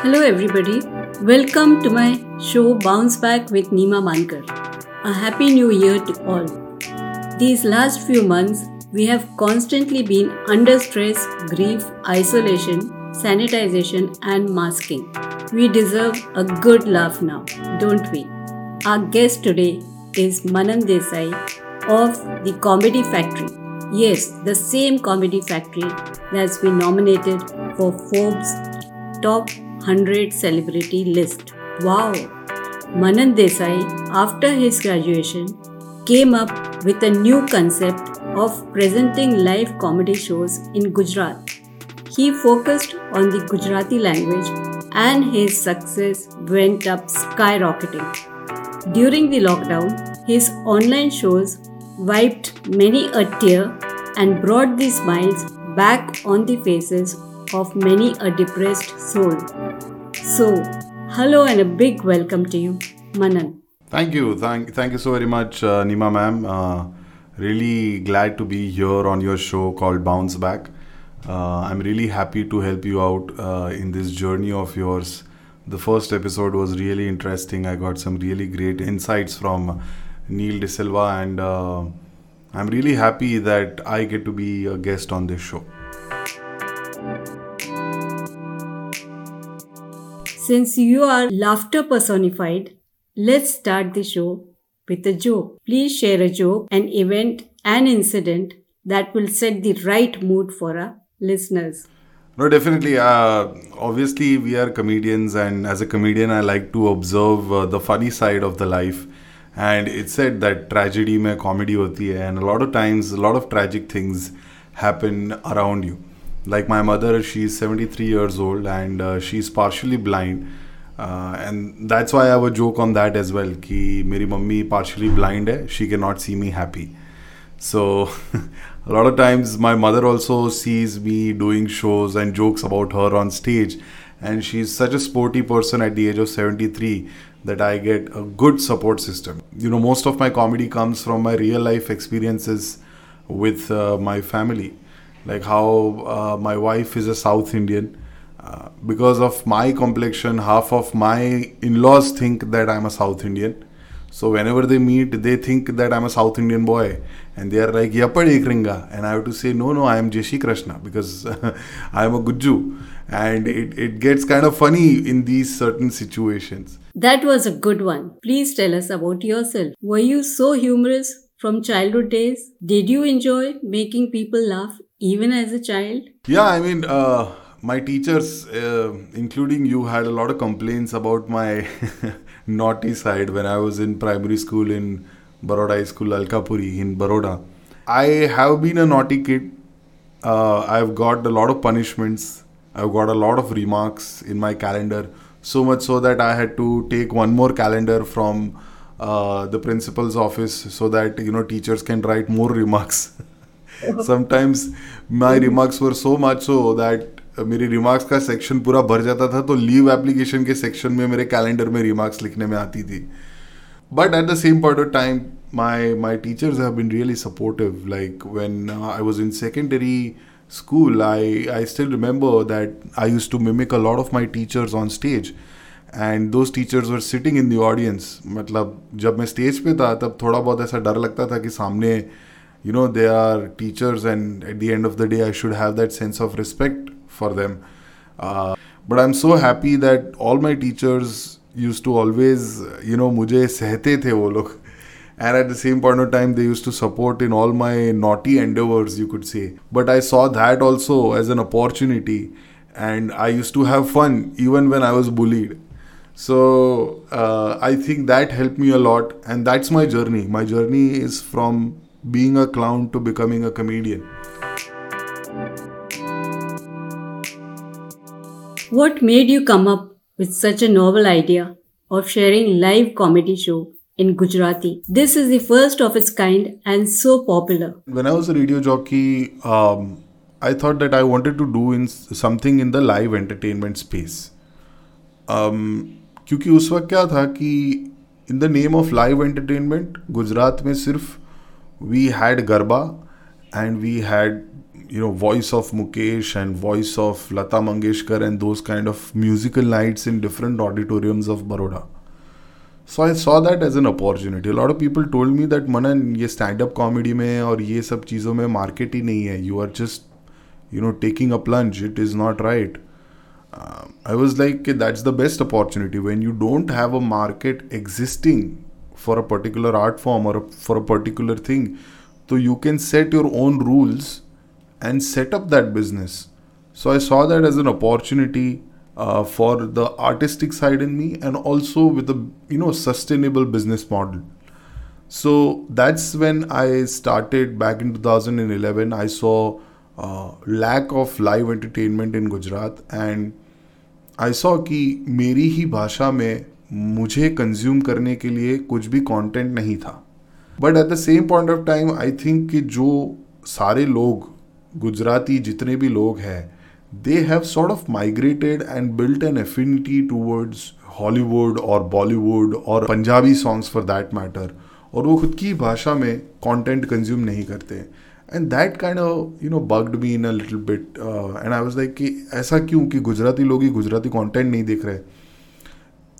Hello, everybody. Welcome to my show Bounce Back with Nima Mankar. A happy new year to all. These last few months, we have constantly been under stress, grief, isolation, sanitization, and masking. We deserve a good laugh now, don't we? Our guest today is Manan Desai of the Comedy Factory. Yes, the same Comedy Factory that's been nominated for Forbes Top 100 Celebrity list. Wow! Manan Desai, after his graduation, came up with a new concept of presenting live comedy shows in Gujarat. He focused on the Gujarati language and his success went up skyrocketing. During the lockdown, his online shows wiped many a tear and brought the smiles back on the faces of many a depressed soul. So, hello and a big welcome to you, Manan. Thank you. Thank, thank you so very much, uh, Nima ma'am. Uh, really glad to be here on your show called Bounce Back. Uh, I'm really happy to help you out uh, in this journey of yours. The first episode was really interesting. I got some really great insights from Neil De Silva, and uh, I'm really happy that I get to be a guest on this show. Since you are laughter personified, let's start the show with a joke. Please share a joke, an event, an incident that will set the right mood for our listeners. No, definitely. Uh, obviously, we are comedians, and as a comedian, I like to observe uh, the funny side of the life. And it's said that tragedy mein comedy hoti hai, and a lot of times, a lot of tragic things happen around you. Like my mother, she's 73 years old and uh, she's partially blind. Uh, and that's why I have a joke on that as well. Ki meri mummy partially blind hai, she cannot see me happy. So a lot of times my mother also sees me doing shows and jokes about her on stage and she's such a sporty person at the age of 73 that I get a good support system. You know, most of my comedy comes from my real life experiences with uh, my family, like how uh, my wife is a South Indian. Uh, because of my complexion, half of my in laws think that I'm a South Indian. So whenever they meet, they think that I'm a South Indian boy, and they are like Yapad Ekringa, and I have to say no, no, I am Jeshi Krishna because I am a Gujju, and it, it gets kind of funny in these certain situations. That was a good one. Please tell us about yourself. Were you so humorous from childhood days? Did you enjoy making people laugh even as a child? Yeah, I mean, uh, my teachers, uh, including you, had a lot of complaints about my naughty side when I was in primary school in Baroda High School, Alkapuri in Baroda. I have been a naughty kid. Uh, I've got a lot of punishments. I've got a lot of remarks in my calendar. So much so that I had to take one more calendar from uh, the principal's office so that you know teachers can write more remarks. Sometimes my remarks were so much so that मेरी remarks का section पूरा भर जाता था तो leave application के section में मेरे कैलेंडर में रिमार्क्स लिखने में आती थी। But at the same point of time my my teachers have been really supportive like when I was in secondary school I I still remember that I use to mimic a lot of my teachers on stage and those teachers were sitting in the audience मतलब जब मैं stage पे था तब थोड़ा बहुत ऐसा डर लगता था कि सामने uh, you know they are teachers and at the end of the day i should have that sense of respect for them. Uh, but i'm so happy that all my teachers used to always you know mujhe sehte the wo log. And at the same point of time they used to support in all my naughty endeavors you could say. But i saw that also as an opportunity and i used to have fun even when i was bullied. So uh, i think that helped me a lot and that's my journey. My journey is from being a clown to becoming a comedian. What made you come up with such a novel idea of sharing live comedy show in Gujarati? This is the first of its kind and so popular. When I was a radio jockey, um, I thought that I wanted to do in something in the live entertainment space. Um, क्योंकि उस वक्त क्या था कि in the name of live entertainment Gujarat में सिर्फ we had garba and we had you know voice of Mukesh and voice of Lata Mangeshkar and those kind of musical nights in different auditoriums of Baroda. So I saw that as an opportunity. A lot of people told me that Manan ये stand up comedy में और ये सब चीज़ों में market ही नहीं है. You are just you know taking a plunge. It is not right. Uh, I was like that's the best opportunity when you don't have a market existing for a particular art form or a, for a particular thing. So you can set your own rules and set up that business. So I saw that as an opportunity uh, for the artistic side in me and also with a you know sustainable business model. So that's when I started back in 2011. I saw uh, lack of live entertainment in Gujarat and I saw कि मेरी ही भाषा में मुझे consume करने के लिए कुछ भी कंटेंट नहीं था। But at the same point of time I think कि जो सारे लोग, गुजराती जितने भी लोग हैं they have sort of migrated and built an affinity towards Hollywood और बॉलीवुड और Punjabi songs for that matter और वो खुद की भाषा में कंटेंट कंज्यूम नहीं करते। And that kind you know bugged me in a little bit and I was like कि ऐसा क्यों कि गुजराती लोग ही गुजराती कंटेंट नहीं देख रहे?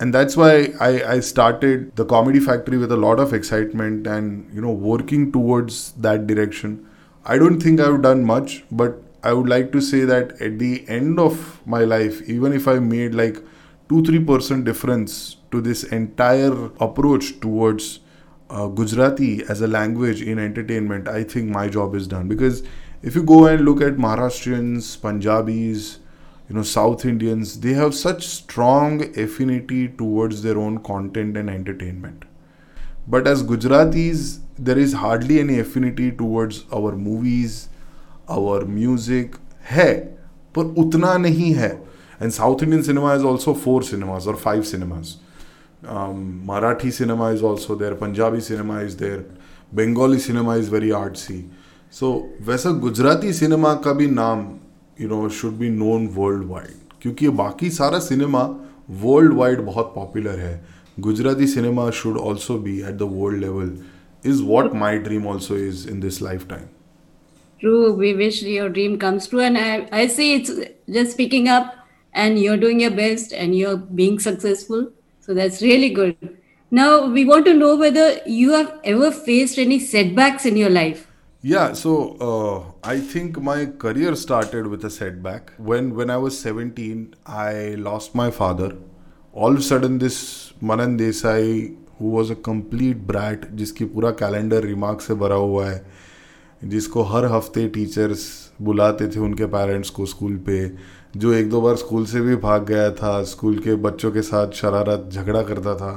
And that's why I, I started the comedy factory with a lot of excitement and you know working towards that direction. I don't think i've done much but i would like to say that at the end of my life even if i made like 2-3% difference to this entire approach towards uh, gujarati as a language in entertainment i think my job is done. Because if you go and look at maharashtrians punjabis you know south indians they have such strong affinity towards their own content and entertainment but as gujaratis there is hardly any affinity towards our movies our music है पर उतना नहीं है and south indian cinema is also four cinemas or five cinemas um, marathi cinema is also there punjabi cinema is there bengali cinema is very artsy so वैसा Gujarati cinema का भी नाम you know should be known world wide क्योंकि बाकी सारा cinema world wide बहुत popular है Gujarati cinema should also be at the world level is what my dream also is in this lifetime. True, we wish your dream comes true, and I, I see it's just picking up, and you're doing your best, and you're being successful. So that's really good. Now we want to know whether you have ever faced any setbacks in your life. Yeah, so uh, I think my career started with a setback. When when I was 17, I lost my father. All of a sudden, this Manan Desai, who was a complete brat, जिसकी पूरा calendar remark से भरा हुआ है जिसको हर हफ़्ते teachers बुलाते थे उनके पेरेंट्स को स्कूल पे जो एक दो बार स्कूल से भी भाग गया था स्कूल के बच्चों के साथ शरारत झगड़ा करता था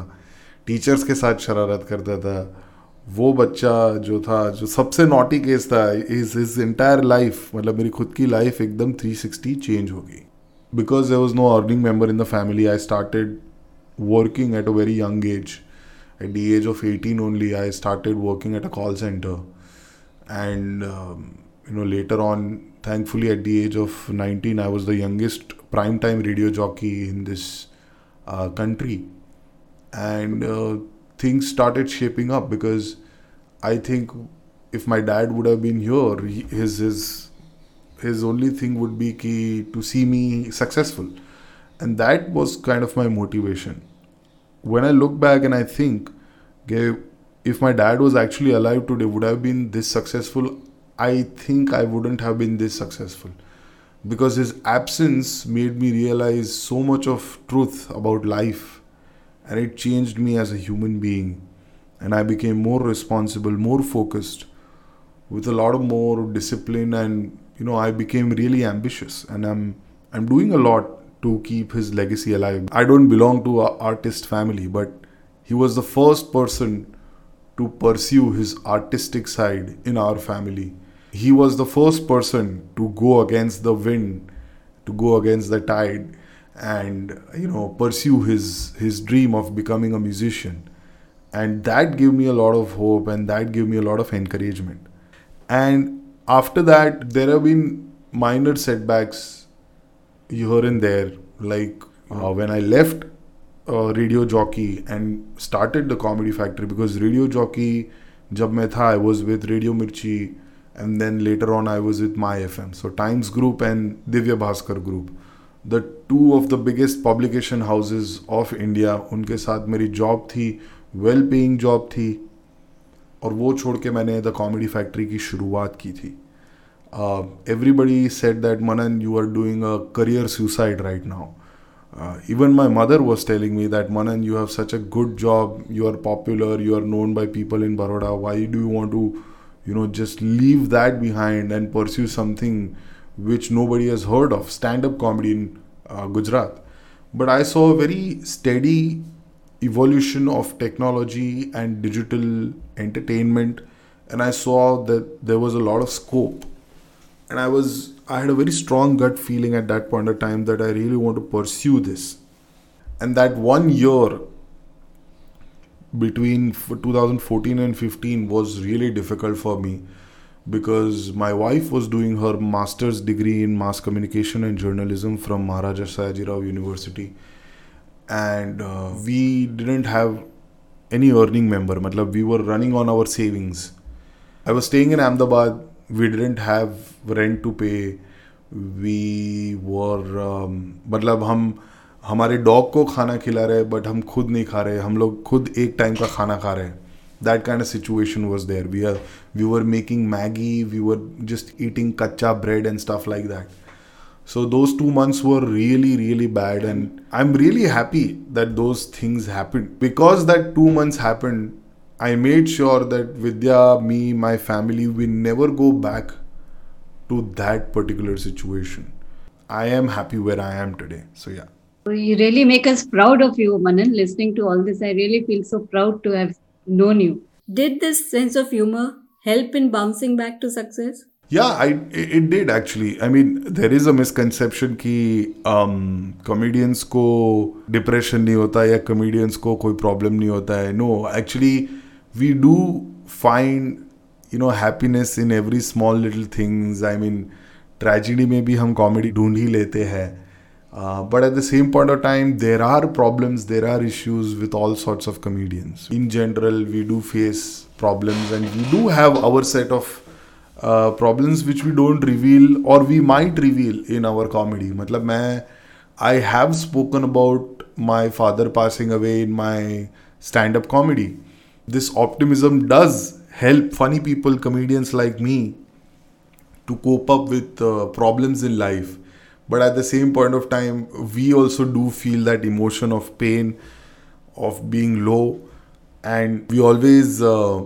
टीचर्स के साथ शरारत करता था वो बच्चा जो था, जो सबसे नॉटी केस था इज़ इज़ इंटायर लाइफ मतलब मेरी खुद की लाइफ एकदम 360 चेंज हो गई। Because there was no earning member in the family I started working at a very young age at the age of eighteen only I started working at a call centre and you know later on thankfully at the age of nineteen I was the youngest prime time radio jockey in this country and things started shaping up because I think if my dad would have been here, his his his only thing would be key to see me successful, and that was kind of my motivation. When I look back and I think, if my dad was actually alive today, would have been this successful. I think I wouldn't have been this successful because his absence made me realize so much of truth about life and it changed me as a human being and i became more responsible more focused with a lot of more discipline and you know i became really ambitious. And i'm i'm doing a lot to keep his legacy alive. I don't belong to an artist family but he was the first person to pursue his artistic side in our family. He was the first person to go against the wind to go against the tide and you know pursue his his dream of becoming a musician and that gave me a lot of hope and that gave me a lot of encouragement. And after that there have been minor setbacks here and there. Like uh, hmm. when i left uh, radio jockey and started the comedy factory because radio jockey jab main tha, i was with radio mirchi and then later on i was with my fm so times group and divya bhaskar group. The two of the biggest publication houses of india unke sath meri job thi well paying job थी, और वो छोड़ के मैंने the comedy factory की शुरुआत की थी। Everybody said that Manan you are doing a career suicide right now even my mother was telling me that Manan you have such a good job you are popular you are known by people in Baroda why do you want to you know just leave that behind and pursue something which nobody has heard of stand up comedy in Gujarat but I saw a very study evolution of technology and digital entertainment and i saw that there was a lot of scope. And i was i had a very strong gut feeling at that point of time that i really want to pursue this. And that one year between 2014 and 15 was really difficult for me because my wife was doing her master's degree in mass communication and journalism from Maharaja Sayajirao University and we didn't have any earning member मतलब we were running on our savings I was staying in Ahmedabad we didn't have rent to pay we were मतलब हम, हमारे dog को खाना खिला रहे but हम खुद नहीं खा रहे. हम लोग खुद एक टाइम का खाना खा रहे. हैं that kind of situation was there we are we were making Maggi we were just eating कच्चा bread and stuff like that so those two months were really, really bad. And I'm really happy that those things happened. Because that two months happened, I made sure that Vidya, me, my family, we never go back to that particular situation. I am happy where I am today. So, yeah. You really make us proud of you, Manan. Listening to all this, I really feel so proud to have known you. Did this sense of humor help in bouncing back to success? Yeah, I it did actually. I mean, there is a misconception कि um, comedians को depression नहीं होता या comedians को कोई problem नहीं होता है. No, actually, we do find you know happiness in every small little things. I mean, tragedy में भी हम comedy ढूंढ ही लेते हैं. Uh, but at the same point of time, there are problems, there are issues with all sorts of comedians. In general, we do face problems and we do have our set of uh, problems which we don't reveal or we might reveal in our comedy. Matlab main i have spoken about my father passing away in my stand up comedy. This optimism does help funny people comedians like me to cope up with uh, problems in life. But at the same point of time we also do feel that emotion of pain of being low. And we always uh,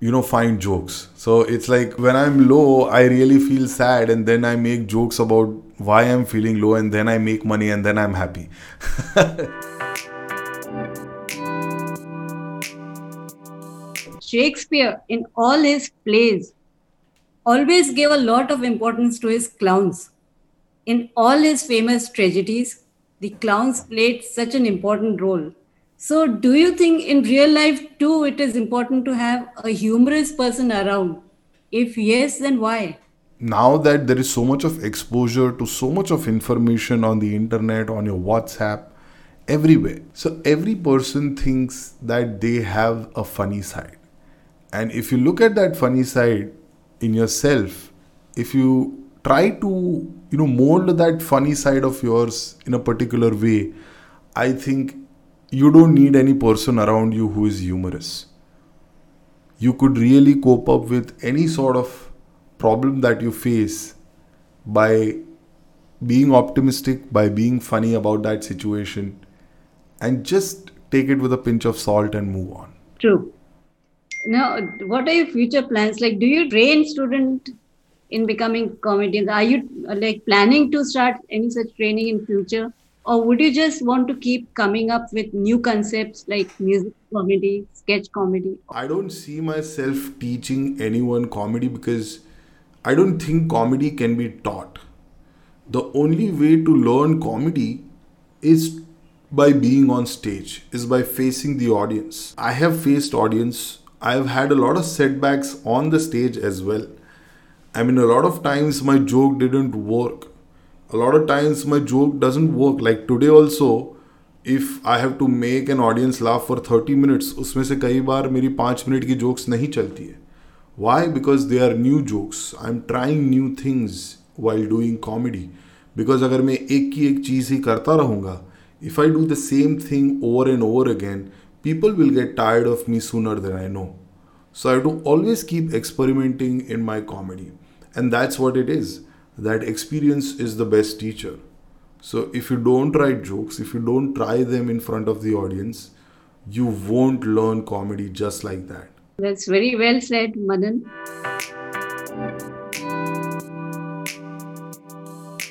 you know find jokes. So it's like when i'm low i really feel sad and then i make jokes about why i'm feeling low and then i make money and then i'm happy. Shakespeare in all his plays always gave a lot of importance to his clowns. In all his famous tragedies the clowns played such an important role so, do you think in real life too it is important to have a humorous person around? If yes, then why? Now that there is so much of exposure to so much of information on the internet, on your WhatsApp, everywhere. So, every person thinks that they have a funny side. And if you look at that funny side in yourself, if you try to, you know, mold that funny side of yours in a particular way, I think you don't need any person around you who is humorous. You could really cope up with any sort of problem that you face by being optimistic, by being funny about that situation, and just take it with a pinch of salt and move on. True. Now, what are your future plans? Like, do you train students in becoming comedians? Are you like planning to start any such training in future? Or would you just want to keep coming up with new concepts like music comedy sketch comedy? I don't see myself teaching anyone comedy because i don't think comedy can be taught. The only way to learn comedy is by being on stage is by facing the audience. I have faced audience. I have had a lot of setbacks on the stage as well. I mean a lot of times my joke didn't work a lot of times my joke doesn't work like today also if I have to make an audience laugh for 30 minutes उसमें से कई बार मेरी पाँच minute की jokes नहीं चलती है Why? Because they are new jokes. I'm trying new things while doing comedy. Because अगर मैं एक की एक चीज़ ही करता रहूँगा if I do the same thing over and over again, people will get tired of me sooner than I know. So I have to always keep experimenting in my comedy. And that's what it is. That experience is the best teacher. So if you don't write jokes, if you don't try them in front of the audience, you won't learn comedy just like that. That's very well said, Manan.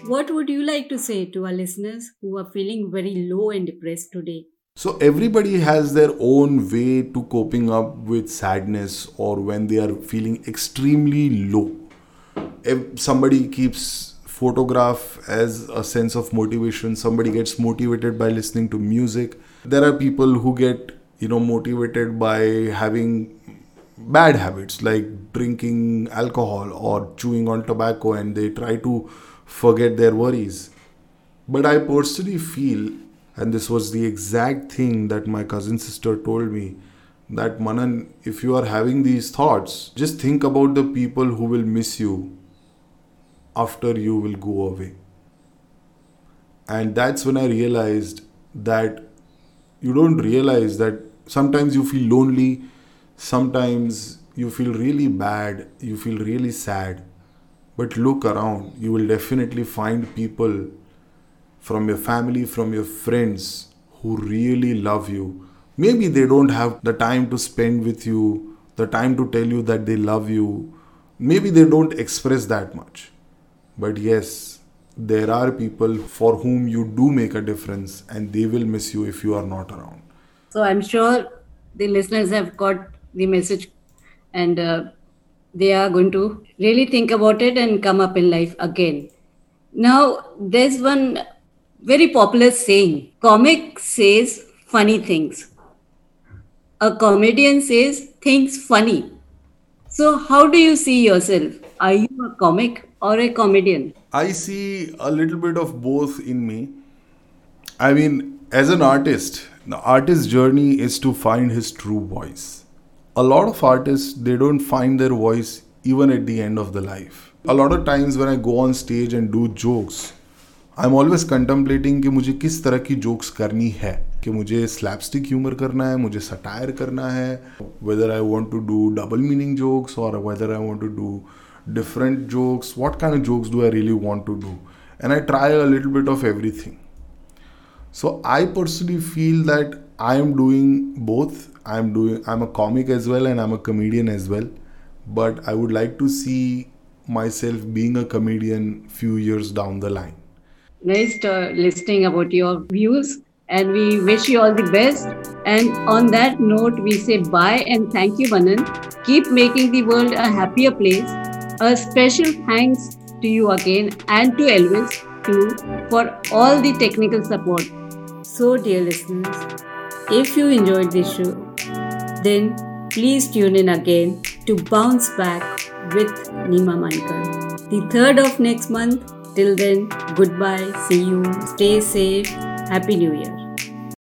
What would you like to say to our listeners who are feeling very low and depressed today? So, everybody has their own way to coping up with sadness or when they are feeling extremely low. If somebody keeps photograph as a sense of motivation, somebody gets motivated by listening to music. There are people who get, you know, motivated by having bad habits like drinking alcohol or chewing on tobacco and they try to forget their worries. But I personally feel, and this was the exact thing that my cousin sister told me, that Manan, if you are having these thoughts, just think about the people who will miss you after you will go away. And that's when I realized that you don't realize that sometimes you feel lonely, sometimes you feel really bad, you feel really sad but look around, you will definitely find people from your family, from your friends who really love you. Maybe they don't have the time to spend with you, the time to tell you that they love you. Maybe they don't express that much. But yes, there are people for whom you do make a difference and they will miss you if you are not around. So I'm sure the listeners have got the message and uh, they are going to really think about it and come up in life again. Now, there's one very popular saying comic says funny things, a comedian says things funny. So, how do you see yourself? Are you a comic or a comedian? I see a little bit of both in me. I mean, as an artist, the artist's journey is to find his true voice a lot of artists they don't find their voice even at the end of the life a lot of times when i go on stage and do jokes i'm always contemplating कि मुझे किस तरह की jokes करनी है कि मुझे slapstick humour करना है मुझे सटायर करना है whether I want to do double meaning jokes और whether I want to do different jokes what kind of jokes do i really want to do? And i try a little bit of everything. So i personally feel that i am doing both. I'm doing i'm a comic as well and i'm a comedian as well. But i would like to see myself being a comedian few years down the line. Nice uh, listening about your views and we wish you all the best. And on that note we say bye and thank you manan. Keep making the world a happier place a special thanks to you again and to elvis too for all the technical support so dear listeners if you enjoyed this show then please tune in again to Bounce Back with Nima Mankar. The 3rd of next month. Till then, goodbye, see you, stay safe, Happy New Year.